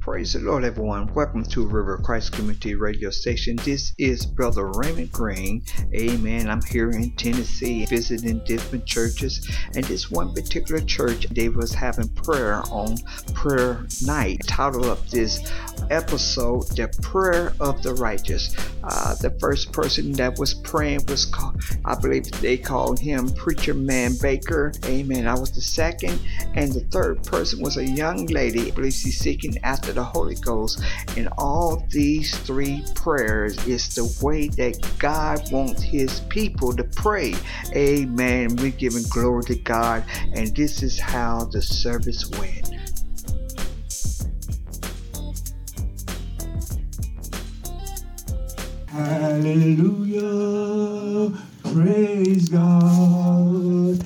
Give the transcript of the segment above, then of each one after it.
Praise the Lord, everyone. Welcome to River Christ Community Radio Station. This is Brother Raymond Green. Amen. I'm here in Tennessee visiting different churches. And this one particular church, they was having prayer on prayer night. Title of this episode, The Prayer of the Righteous. Uh, the first person that was praying was called, I believe they called him Preacher Man Baker. Amen. I was the second. And the third person was a young lady. I believe she's seeking after the Holy Ghost. And all these three prayers is the way that God wants his people to pray. Amen. We're giving glory to God. And this is how the service went. Hallelujah. Praise God.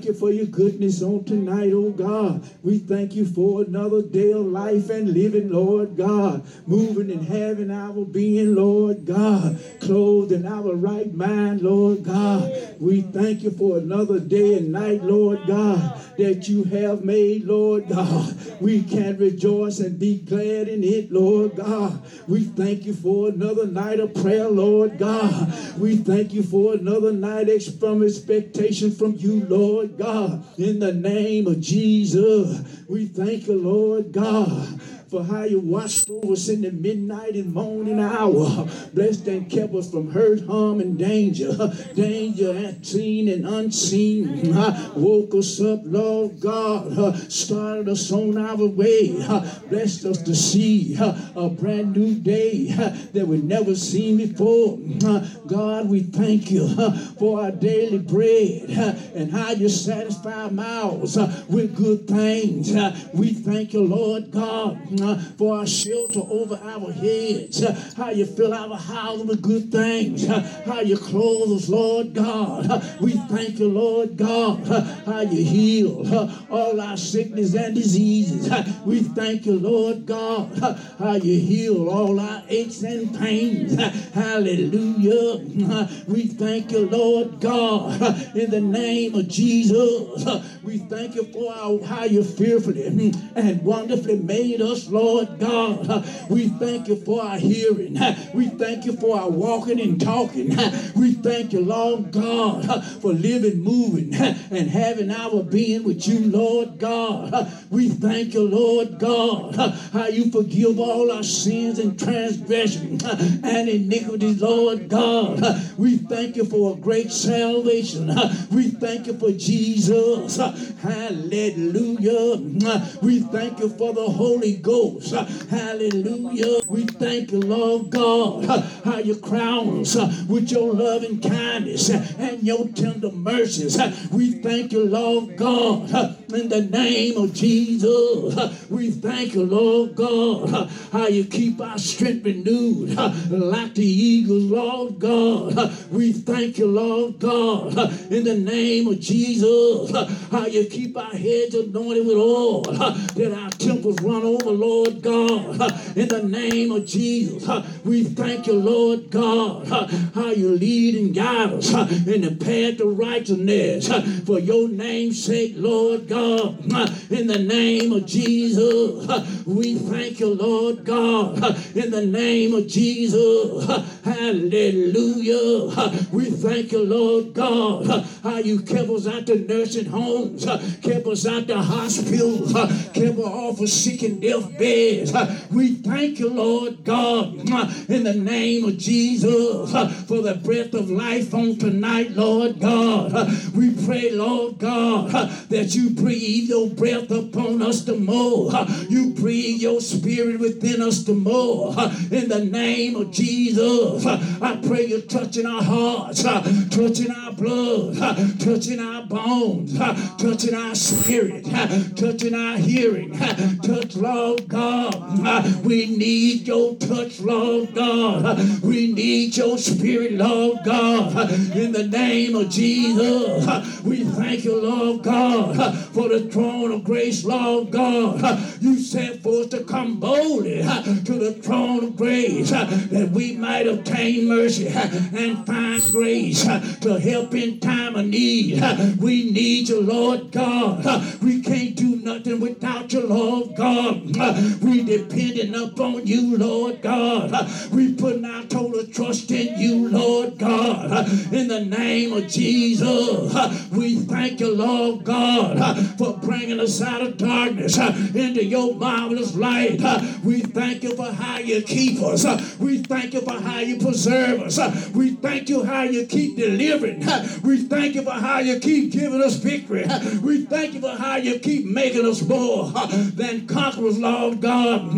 Thank you for your goodness on tonight, oh God. We thank you for another day of life and living, Lord God. Moving and having our being, Lord God. Clothed in our right mind, Lord God. We thank you for another day and night, Lord God, that you have made, Lord God. We can rejoice and be glad in it, Lord God. We thank you for another night of prayer, Lord God. We thank you for another night from expectation from you, Lord God. In the name of Jesus, we thank you, Lord God for how you watched over us in the midnight and morning hour. Blessed and kept us from hurt, harm, and danger. Danger seen and unseen. Woke us up, Lord God. Started us on our way. Blessed us to see a brand new day that we never seen before. God, we thank you for our daily bread and how you satisfy our mouths with good things. We thank you, Lord God for our shelter over our heads, how you fill our house with good things, how you clothe us, Lord God. We thank you, Lord God, how you heal all our sickness and diseases. We thank you, Lord God, how you heal all our aches and pains. Hallelujah. We thank you, Lord God, in the name of Jesus. We thank you for how you fearfully and wonderfully made us, Lord God. We thank you for our hearing. We thank you for our walking and talking. We thank you, Lord God, for living, moving, and having our being with you, Lord God. We thank you, Lord God, how you forgive all our sins and transgressions and iniquities, Lord God. We thank you for a great salvation. We thank you for Jesus. Hallelujah. We thank you for the Holy Ghost. Hallelujah. We thank you, Lord God, how you crown us with your loving kindness and your tender mercies. We thank you, Lord God, in the name of Jesus. We thank you, Lord God, how you keep our strength renewed like the eagles, Lord God. We thank you, Lord God, in the name of Jesus, how you keep our heads anointed with oil, that our temples run over, Lord God, in the name of Jesus. We thank you, Lord God, how you lead and guide us in the path of righteousness for your name's sake, Lord God, in the name of Jesus. We thank you, Lord God, in the name of Jesus. Hallelujah. We thank you, Lord God, how you kept us out the nursing homes, kept us out the hospitals, kept us off of sick and death We thank you, Lord God, in the name of Jesus for the breath of life on tonight, Lord God. We pray, Lord God, that you breathe your breath upon us the more. You breathe your spirit within us the more. In the name of Jesus, I pray you're touching our hearts, touching our blood, touching our bones, touching our spirit, touching our hearing. Touch, Lord God. We need your touch, Lord God. We need your spirit, Lord God. In the name of Jesus, we thank you, Lord God, for the throne of grace, Lord God. You sent for us to come boldly to the throne of grace that we might obtain mercy and find grace to help in time of need. We need you, Lord God. We can't do nothing without you, Lord God. We depending upon you, Lord God. We putting our total trust in you, Lord God. In the name of Jesus, we thank you, Lord God, for bringing us out of darkness into your marvelous light. We thank you for how you keep us. We thank you for how you preserve us. We thank you how you keep delivering. We thank you for how you keep giving us victory. We thank you for how you keep making us more than conquerors, Lord God,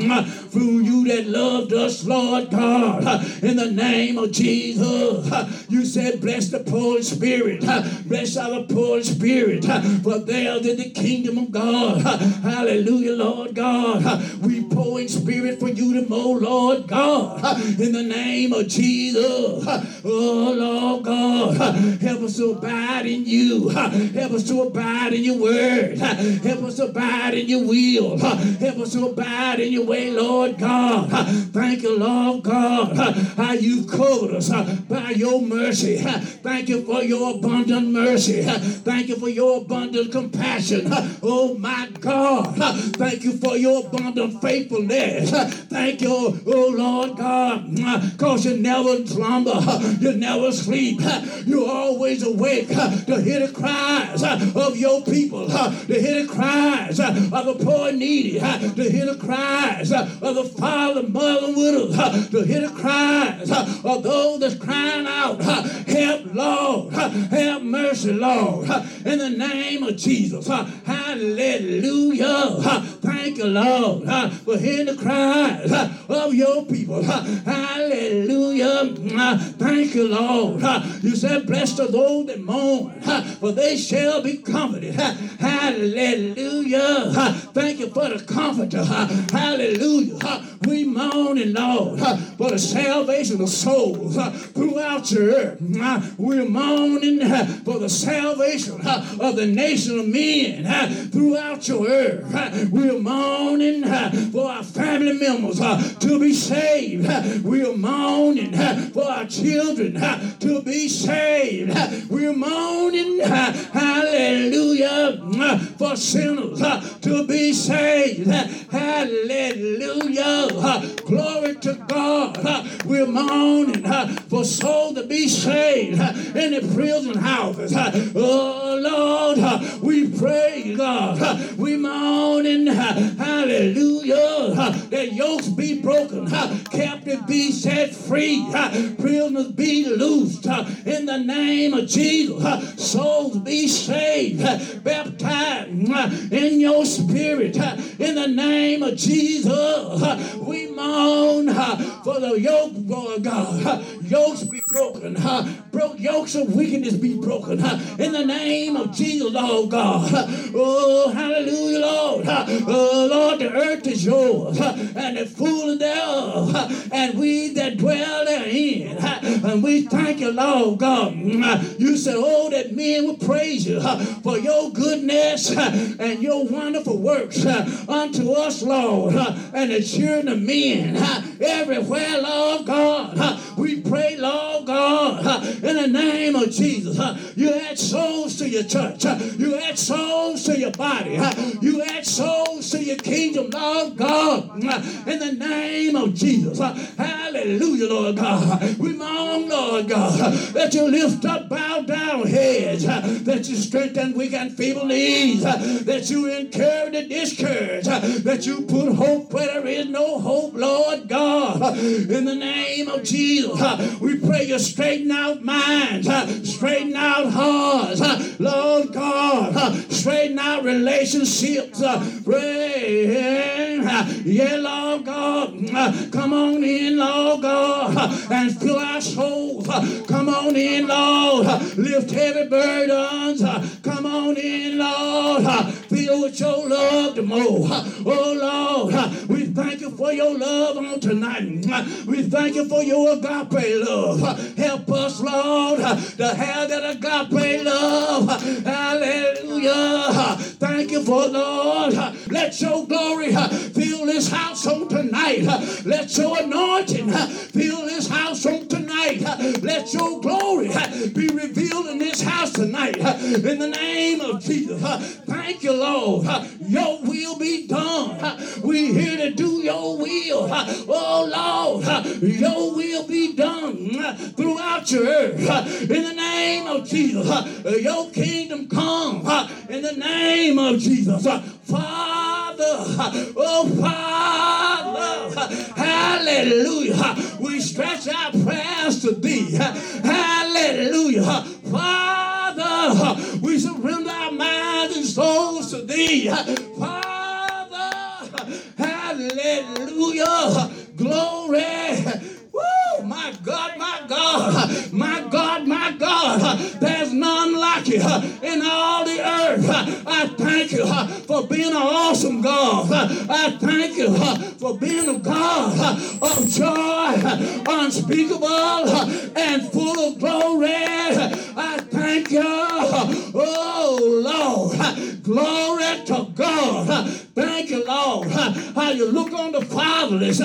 through you that loved us, Lord God. In the name of Jesus, you said, Bless the poor in spirit. Bless our poor in spirit, for theirs is the kingdom of God. Hallelujah, Lord God. We pour in spirit for you to more, Lord God. In the name of Jesus. Oh, Lord God. Help us to abide in you. Help us to abide in your word. Help us to abide in your will. Help us to abide in your way, Lord God. Thank you, Lord God, how you covered us by your mercy. Thank you for your abundant mercy. Thank you for your abundant compassion. Oh, my God. Thank you for your abundant faithfulness. Thank you, oh, Lord God, because you never slumber. You never sleep. You're always awake to hear the cries of your people, to hear the cries of the poor and needy, to hear the cries uh, of the father, mother, widows, uh, to hear the cries of those that's crying out, uh, help, Lord, have mercy, Lord, in the name of Jesus. Hallelujah. Thank you, Lord, for hearing the cries of your people. Hallelujah. Thank you, Lord. You said, Blessed are those that mourn, for they shall be comforted. Hallelujah. Thank you for the comforter. Hallelujah. We mourn mourning, Lord, for the salvation of souls throughout your earth. We're mourning for the salvation of the nation of men throughout your earth. We're mourning uh, for our family members uh, to be saved. We're mourning uh, for our children to be saved. We're mourning, hallelujah, for sinners to be saved. Hallelujah. Glory to God. We're mourning for souls to be saved in the prison houses. Oh Lord, we pray, God. We're mourning, hallelujah, that yokes be broken, captive be set free, prisoners be loosed. In the name of Jesus. Souls be saved, baptized. In your spirit. In the name of Jesus. We mourn for the yoke, Lord God. Yokes be broken. Huh? Broke yokes of wickedness be broken. Huh? In the name of Jesus, Lord God. Oh, hallelujah, Lord. Oh, Lord, the earth is yours and the fullness thereof, and we that dwell therein. And we thank you, Lord God. Hmm, you said, Oh, that men will praise you for your goodness and your wonderful works unto us, Lord, and the children of men everywhere, Lord God. We pray, Lord God, in the name of Jesus. You add souls to your church. You add souls to your body. You add souls to your kingdom, Lord God, in the name of Jesus. Hallelujah, Lord God. We mourn, Lord God, that you lift up bowed down heads, that you strengthen weak and feeble knees, that you encourage the discouraged, that you put hope where there is no hope, Lord God. In the name of Jesus, we pray you straighten out minds, straighten out hearts, Lord God, straighten out relationships. Pray, yeah, Lord God, come on in, Lord God, and fill our souls. Come on in, Lord, lift heavy burdens. Come on in, Lord, fill with your love to more. Oh, Lord, for your love on tonight. We thank you for your agape love. Help us, Lord, to have that agape love. Hallelujah. Thank you for, Lord. Let your glory fill this house on tonight. Let your anointing fill this house on tonight. Let your glory be revealed in this house tonight. In the name of Jesus. Thank you, Lord. Your will be done. We're here to do your will. Oh, Lord, your will be done throughout your earth. In the name of Jesus. Your kingdom come. In the name of Jesus. Father, oh Father, hallelujah. We stretch our prayers to thee. Being a God of joy, unspeakable and full of glory. I thank you. Oh, Lord. Glory to God. Thank you, Lord. How you look on the fatherless,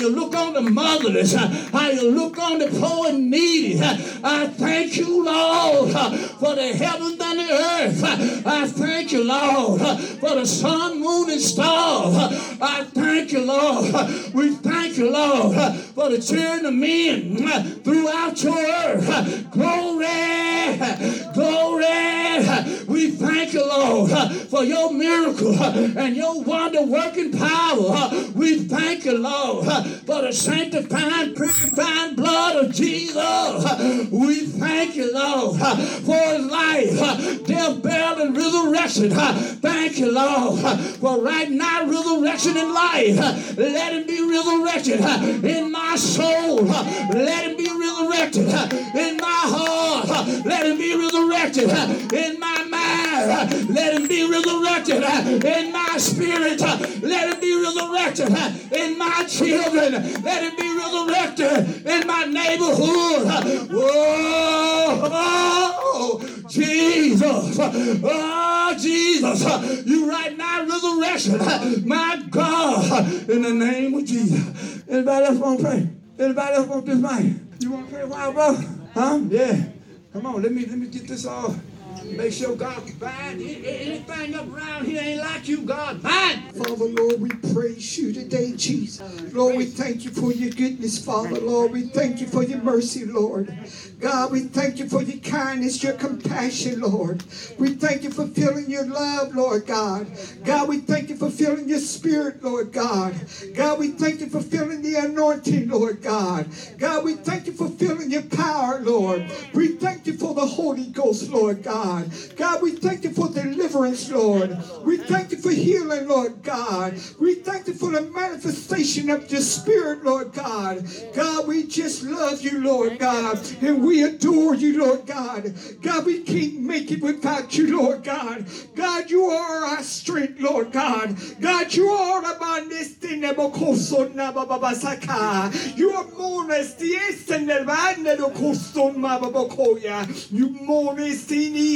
you look on the motherless, how you look on the poor and needy. I thank you, Lord, for the heavens and the earth. I thank you, Lord, for the sun, moon, and stars. I thank you, Lord. We thank you, Lord, for the children of men throughout your earth. Glory, glory. We thank you, Lord, for your miracle and your wonder working power. We thank you, Lord, for the sanctifying, purifying blood of Jesus. We thank you, Lord, for his life, death, burial, and resurrection. Thank you, Lord, for right now resurrection in life. Let him be resurrected in my soul. Let him be resurrected in my heart. Let him be resurrected in my mind. Let him be resurrected in my spirit. Let him be resurrected in my children. Let it be resurrected in my neighborhood. Whoa, Jesus. Oh, Jesus. You right now, resurrection. My God. In the name of Jesus. Anybody else want to pray? Anybody else want this mic? You want to pray a while, bro? Huh? Yeah. Come on, let me let me get this off. Make sure God bind anything up around here ain't like you, God. Bind. Father, Lord, we praise you today, Jesus. Lord, we thank you for your goodness, Father. Lord, we thank you for your mercy, Lord. God, we thank you for your kindness, your compassion, Lord. We thank you for feeling your love, Lord God. God, we thank you for feeling your spirit, Lord God. God, we thank you for feeling the anointing, Lord God. God, we thank you for feeling your power, Lord. We thank you for the Holy Ghost, Lord God. God, we thank you for deliverance, Lord. We thank you for healing, Lord God. We thank you for the manifestation of your spirit, Lord God. God, we just love you, Lord God. And we adore you, Lord God. God, we can't make it without you, Lord God. God, you are our strength, Lord God. God, you are the You are mones, the essen, the bande, the custom, you mones, si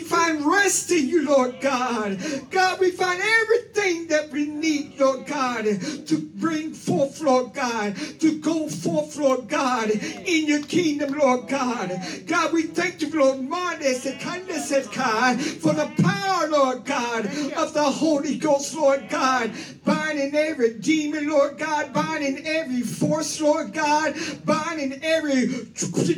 find rest in you Lord God. God we find everything that we need Lord God to bring forth Lord God to go forth Lord God in your kingdom Lord God. God we thank you Lord for the power Lord God of the Holy Ghost Lord God binding every demon Lord God binding every force Lord God binding every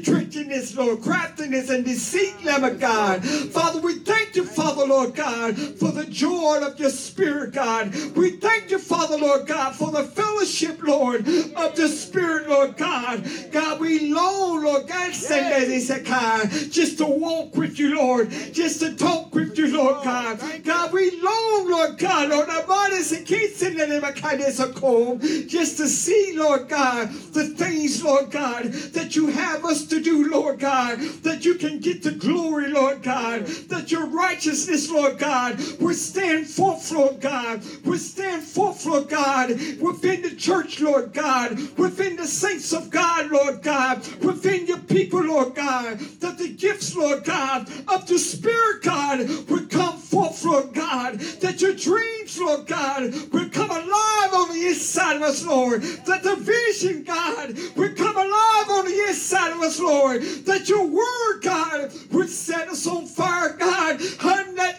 trickiness Lord craftiness and deceit Lord God. Father we thank you Father Lord God for the joy of your spirit God. We thank you Father Lord God for the fellowship Lord of the spirit Lord God. God we long Lord God send as he said God just to walk with you Lord just to talk with you Lord oh, God. God we long Lord God Lord our bodies and kids in the name of kindness of cold just to see Lord God the things Lord God that you have us to do Lord God that you can get the glory Lord God that your righteousness Lord God will stand forth Lord God will stand forth Lord God within the church Lord God within the saints of God Lord God within your people Lord God that the gifts Lord God of the Spirit God will come forth Lord God that your dreams Lord God will come alive on the inside of us Lord that the vision God will come alive on the inside of us Lord that your word God would set us on fire God. And that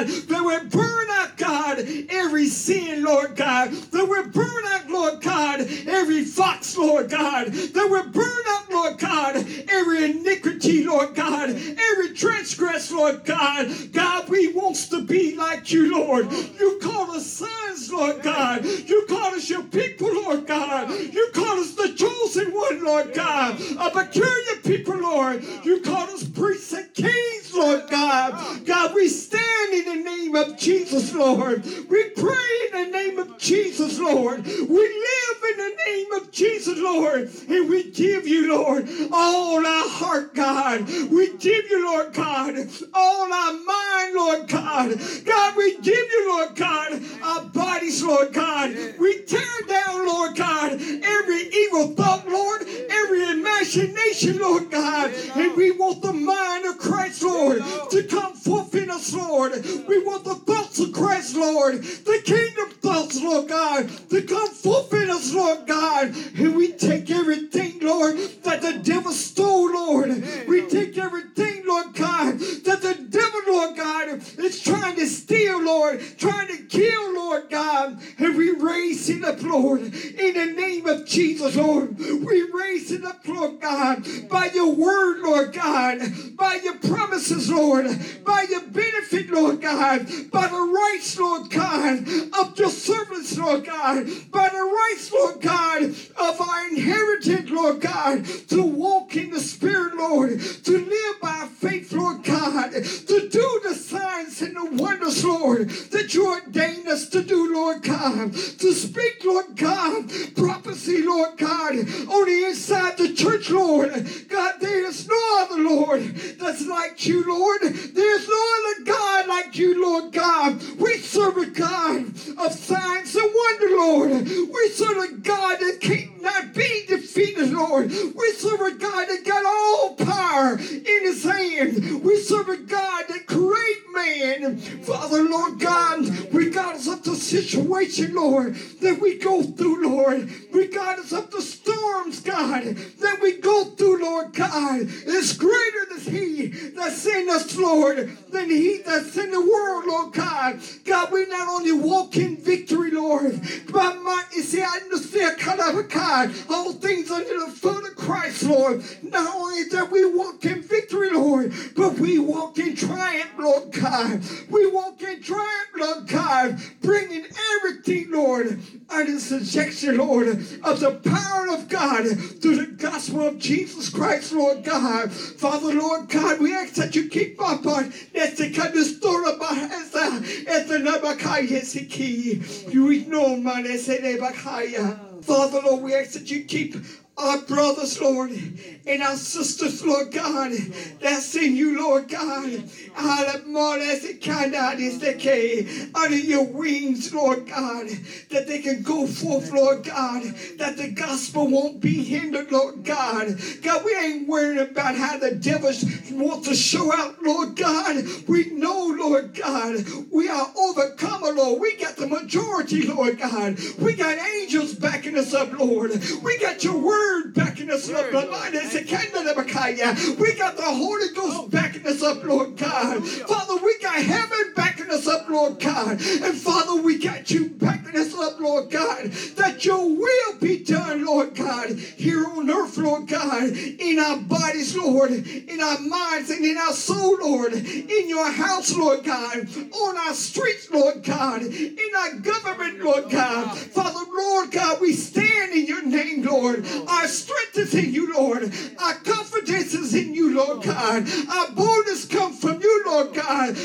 God that will burn out God every sin Lord God. That will burn out Lord God every fox Lord God. That will burn out Lord God every iniquity Lord God every transgress Lord God. God we wants to be like you Lord. You call us sons Lord God. You call us your people Lord God. You call us the chosen one Lord God a peculiar people Lord. You call us priests and kings Lord God. God we stand in the name of Jesus Lord. We pray in the name of Jesus Lord. We live in the name of Jesus Lord. And we give you Lord all our heart God. We give you Lord God all our mind Lord God. God we give you Lord God our bodies Lord God. We tear down Lord God every evil thought Lord every imagination Lord God. And we want the mind of Christ Lord to come forth in us Lord. We want the thoughts of Christ Lord the kingdom thoughts Lord God to come forth in us Lord God. And we take everything Lord that the devil stole Lord. We take everything Lord God that the devil Lord God is trying to steal Lord trying to kill Lord God. And we raise it up Lord in the name of Jesus Lord. We raise it up Lord God by your word Lord God by your promises Lord by your benefit Lord God by the rights Lord God of your servants Lord God by the rights Lord God of our inheritance Lord God to walk in the spirit Lord to live by faith Lord God to do the signs and the wonders Lord that you ordained us to do Lord God. To speak Lord God prophecy Lord God on the inside the church Lord. God there is no other Lord that's like you Lord. There's no other God like you Lord God. We serve a God of signs and wonder Lord. We serve a God that cannot be defeated Lord. We serve a God that got all power in his hand we serve a God that create man. Father Lord God regardless of the situation Lord that we go through Lord regardless of the storms God that we go through Lord God. Is greater than he that's in us Lord than he that's in the world Lord God. God we not only walk in victory Lord but my God all things under the foot of Christ Lord. Not only that we walk in victory Lord but we walk in triumph Lord God. We walk in triumph Lord God bringing everything Lord under subjection Lord of the power of God through the gospel of Jesus Christ, Lord God. Father, Lord God, we ask that you keep our part. As the kind of story about as the as the Nabakai You know, man, as the Nabakai. Father, Lord, we ask that you keep our brothers, Lord, and our sisters, Lord God, that's in you, Lord God. I let more as it kind out is decay Under your wings, Lord God, that they can go forth, Lord God, that the gospel won't be hindered, Lord God. God, we ain't worried about how the devil wants to show out, Lord God. We know, Lord God, we are overcomer, Lord. We got the majority, Lord God. We got angels backing us up, Lord. We got your word backing us up, Lord. God. We got the Holy Ghost backing us up, Lord God. Father, we got heaven backing us up, Lord God. And Father, we got you backing us up, Lord God, that your will be done, Lord God, here on earth, Lord God, in our bodies, Lord, in our minds and in our soul, Lord, in your house, Lord God, on our streets, Lord God, in our government, Lord God. Father, Lord God, we Lord. Our strength is in you, Lord. Our confidence is in you, Lord God. Our boldness comes from you, Lord God,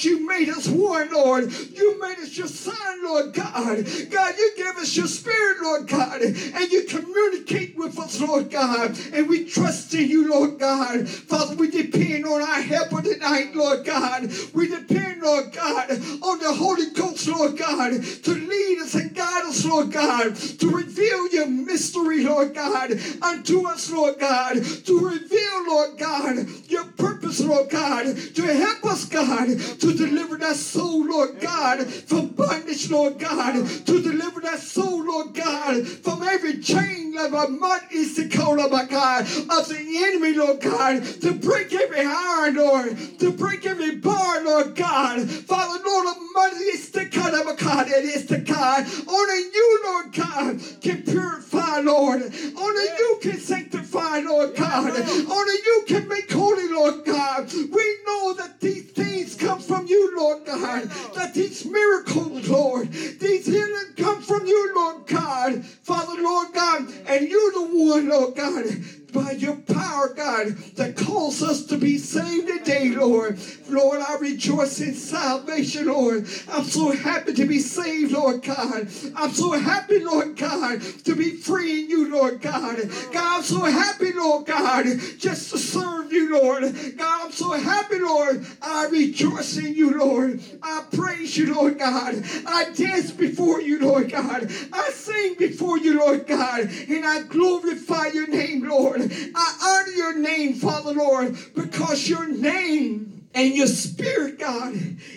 you made us one, Lord. You made us your son, Lord God. God, you give us your spirit, Lord God, and you communicate with us, Lord God, and we trust in you, Lord God. Father, we depend on our helper tonight, Lord God. We depend, Lord God, on the Holy Ghost, Lord God, to lead us and guide us, Lord God, to reveal your mystery, Lord God, unto us, Lord God, to reveal, Lord God, your purpose, Lord God, to help us, God, to deliver that soul, Lord God, from bondage, Lord God, to deliver that soul, Lord God, from every chain of a mud is the call of my God, of the enemy, Lord God, to break every iron, Lord, to break every bar, Lord God. Father, Lord, of mud is the kind of a God, it is the God. Only you, Lord God, can purify, Lord. Only you can sanctify, Lord God. Only you can make holy, Lord God. We know that these things come from you, Lord God. That these miracles, Lord, these healings come from you, Lord God. Father, Lord God, and you're the one, Lord God, by your power, God, that calls us to be saved today, Lord. Lord, I rejoice in salvation, Lord. I'm so happy to be saved, Lord God. I'm so happy, Lord God, to be free in you, Lord God. God, I'm so happy, Lord God, just to serve you, Lord. God, I'm so happy, Lord. I rejoice in you, Lord. I praise you, Lord God. I dance before you, Lord God. I sing before you, Lord God. And I glorify your name, Lord. I honor your name, Father, Lord, because your name and your spirit, God,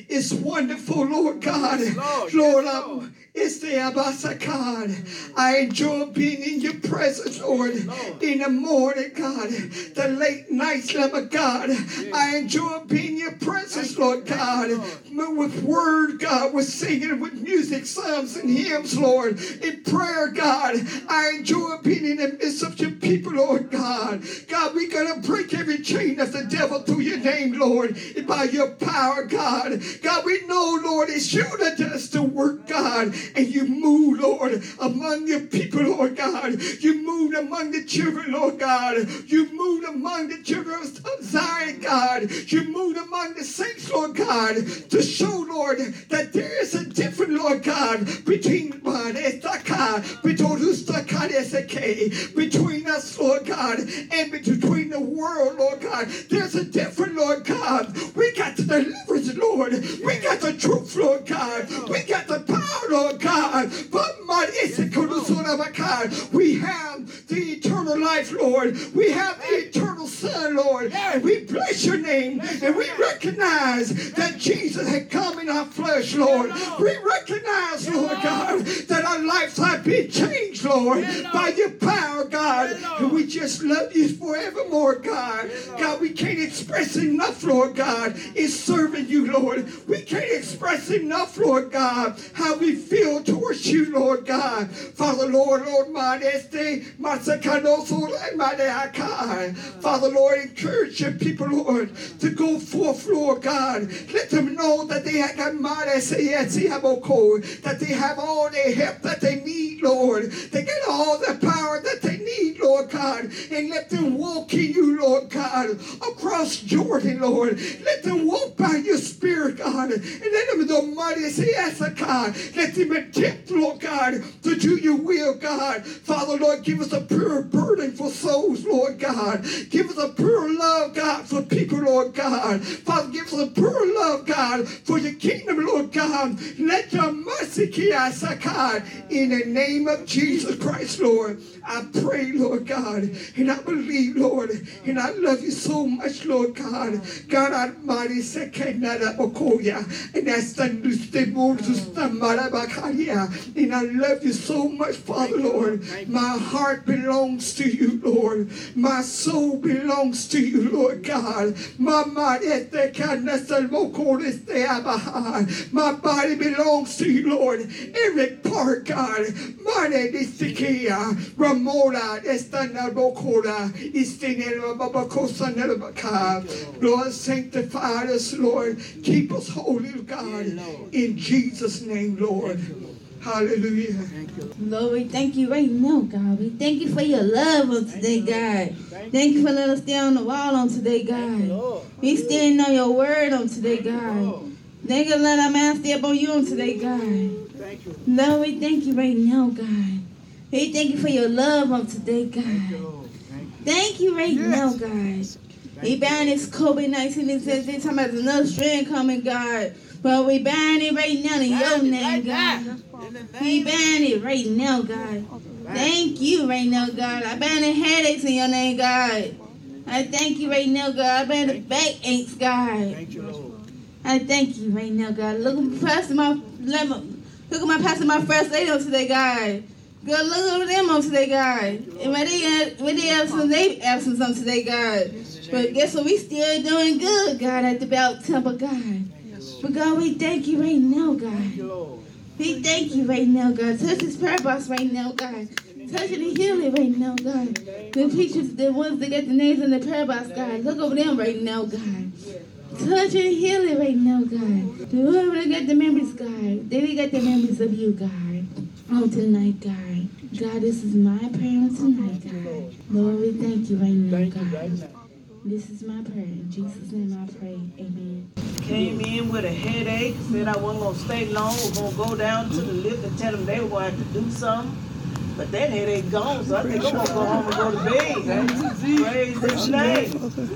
is wonderful, Lord God. Lord, Lord, yes, I'm, Lord. It's the Abasa God. I enjoy being in your presence, Lord, in the morning, God, the late nights, Lord God. I enjoy being in your presence, Lord God, with word, God, with singing, with music, psalms, and hymns, Lord, in prayer, God. I enjoy being in the midst of your people, Lord God. God, we're going to break every chain of the devil through your name, Lord, and by your power, God. God, we know, Lord, it's you that does the work, God, and you move, Lord, among your people, Lord God. You moved among the children, Lord God. You moved among the children of Zion, God. You moved among the saints, Lord God, to show, Lord, that there is a difference, Lord God, between between us, Lord God, and between the world, Lord God. There's a difference, Lord God. We got the deliverance, Lord. We got the truth, Lord God. We got the power, Lord God. But my we have the eternal life, Lord. We have the eternal Son, Lord. And we bless your name. And we recognize that Jesus had come in our flesh, Lord. We recognize, Lord God, that our lives have been changed, Lord, by your power, God. And we just love you forevermore, God. God, we can't express enough, Lord God, in serving you, Lord. We can't express enough, Lord God, how we feel towards you, Lord God. Father, Lord, Lord, my este. Father, Lord, encourage your people, Lord, to go forth, Lord God. Let them know that they have that they have all the help that they need, Lord. They get all the power that they Lord God, and let them walk in you, Lord God, across Jordan, Lord. Let them walk by your spirit, God, and let them the mighty yes, God. Let them attempt, Lord God, to do your will, God. Father, Lord, give us a pure burden for souls, Lord God. Give us a pure love, God, for people, Lord God. Father, give us a pure love, God, for your kingdom, Lord God. Let your mercy, keep us a God, in the name of Jesus Christ, Lord. I pray, Lord God, and I believe, Lord, and I love you so much, Lord God. God Almighty, and that's the and I love you so much, Father, Lord. My heart belongs to you, Lord. My soul belongs to you, Lord God. My body ah, ah. my body belongs to you, Lord. Every part, God. Ah, Ramona, Estana Bokora, Babakosa Nelabaka. Lord, sanctify us, Lord. Keep us holy, God. In Jesus' name, Lord. Hallelujah. Lord, we thank you right now, God. We thank you for your love on today, God. Thank you for letting us stay on the wall on today, God. We stand on your word on today, God. Thank you for letting our man stay up on you on today, God. Lord, we thank you right now, God. We thank you for your love on today, God. Thank you right now, God. We bind this COVID-19 and says this time there's another strand coming, God. But we bind it right now in your name, God. We bind it right now, God. Thank you right now, God. I bind the headaches in your name, God. I thank you right now, God. I bind the back aches, God. I thank you right now, God. Look at Pastor my look at my pastor my first lady on today, God. God, look over them on today, God. And when they when they absent, they absent on today, God. But guess what? We still doing good, God, at the Belt Temple, God. But God, we thank you right now, God. We thank you right now, God. Touch this prayer box right now, God. Touch it and heal it right now, God. The teachers, the ones that get the names in the prayer box, God. Look over them right now, God. Touch and heal it right now, God. The Whoever they got the memories, God. They got the memories of you, God. Oh, tonight, God. God, this is my prayer tonight, God. Lord, we thank you right now, God. This is my prayer. In Jesus' name I pray. Amen. Came in with a headache, said I wasn't gonna stay long, we're gonna go down to the lift and tell them they were going to have to do something. But that headache gone, so I think I'm gonna go home and go to bed. Praise his name.